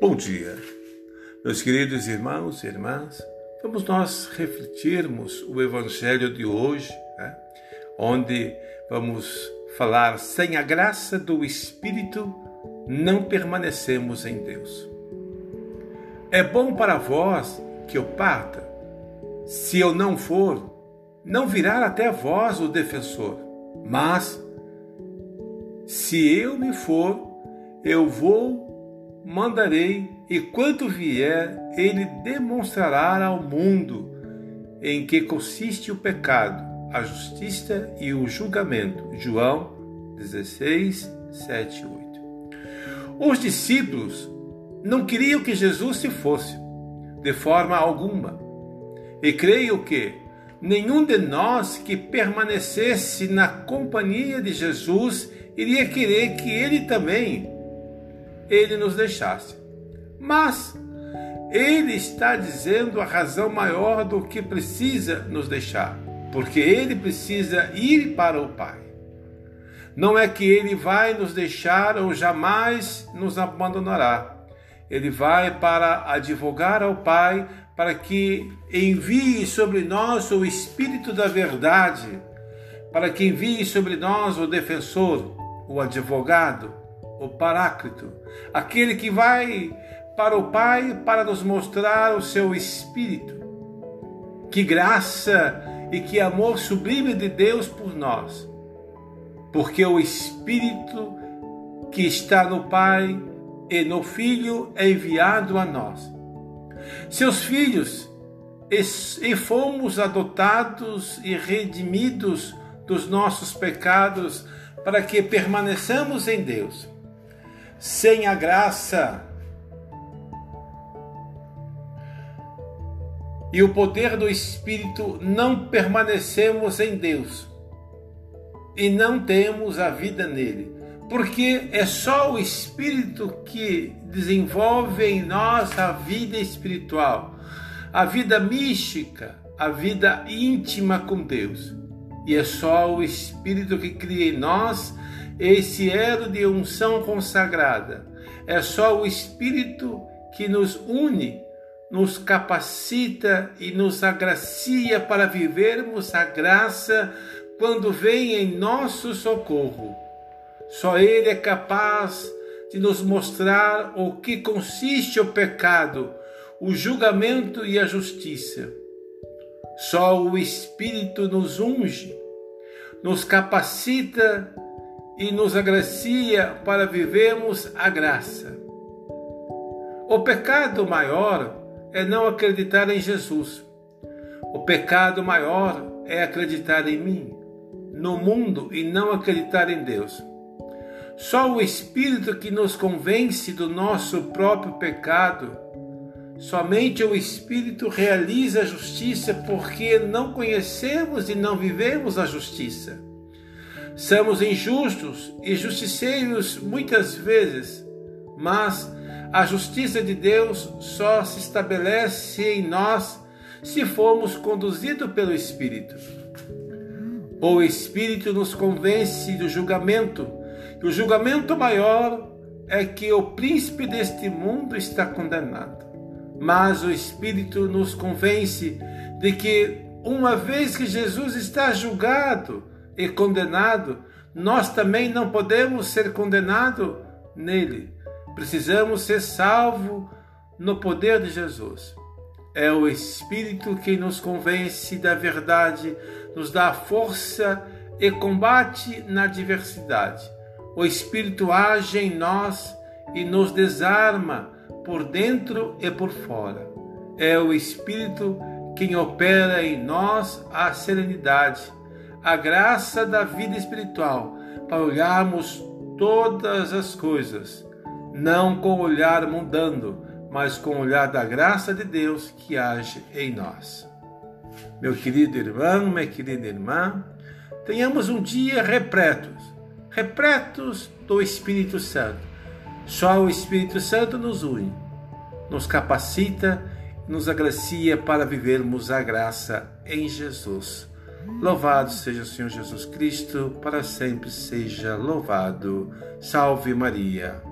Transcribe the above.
Bom dia, meus queridos irmãos e irmãs. Vamos nós refletirmos o Evangelho de hoje, né? onde vamos falar: sem a graça do Espírito, não permanecemos em Deus. É bom para vós que eu parta. Se eu não for, não virá até vós o defensor. Mas, se eu me for, eu vou mandarei, e quando vier, ele demonstrará ao mundo em que consiste o pecado, a justiça e o julgamento. João 16, 7 8. Os discípulos não queriam que Jesus se fosse, de forma alguma. E creio que nenhum de nós que permanecesse na companhia de Jesus iria querer que ele também ele nos deixasse. Mas ele está dizendo a razão maior do que precisa nos deixar, porque ele precisa ir para o Pai. Não é que ele vai nos deixar ou jamais nos abandonará. Ele vai para advogar ao Pai para que envie sobre nós o Espírito da Verdade, para que envie sobre nós o defensor, o advogado, o Paráclito, aquele que vai para o Pai para nos mostrar o seu Espírito. Que graça e que amor sublime de Deus por nós, porque o Espírito que está no Pai e no Filho é enviado a nós. Seus filhos, e fomos adotados e redimidos dos nossos pecados para que permaneçamos em Deus sem a graça e o poder do Espírito, não permanecemos em Deus e não temos a vida nele. Porque é só o Espírito que desenvolve em nós a vida espiritual, a vida mística, a vida íntima com Deus. E é só o Espírito que cria em nós esse elo de unção consagrada. É só o Espírito que nos une, nos capacita e nos agracia para vivermos a graça quando vem em nosso socorro. Só Ele é capaz de nos mostrar o que consiste o pecado, o julgamento e a justiça. Só o Espírito nos unge, nos capacita e nos agracia para vivermos a graça. O pecado maior é não acreditar em Jesus. O pecado maior é acreditar em mim, no mundo e não acreditar em Deus. Só o Espírito que nos convence do nosso próprio pecado, somente o Espírito realiza a justiça porque não conhecemos e não vivemos a justiça. Somos injustos e justiceiros muitas vezes, mas a justiça de Deus só se estabelece em nós se formos conduzidos pelo Espírito. O Espírito nos convence do julgamento, e o julgamento maior é que o príncipe deste mundo está condenado. Mas o Espírito nos convence de que, uma vez que Jesus está julgado, e condenado, nós também não podemos ser condenados nele. Precisamos ser salvos no poder de Jesus. É o Espírito que nos convence da verdade, nos dá força e combate na adversidade. O Espírito age em nós e nos desarma por dentro e por fora. É o Espírito quem opera em nós a serenidade, a graça da vida espiritual para olharmos todas as coisas, não com o olhar mundano, mas com o olhar da graça de Deus que age em nós. Meu querido irmão, minha querida irmã, tenhamos um dia repletos, repletos do Espírito Santo. Só o Espírito Santo nos une, nos capacita, nos agracia para vivermos a graça em Jesus. Louvado seja o Senhor Jesus Cristo, para sempre seja louvado. Salve Maria.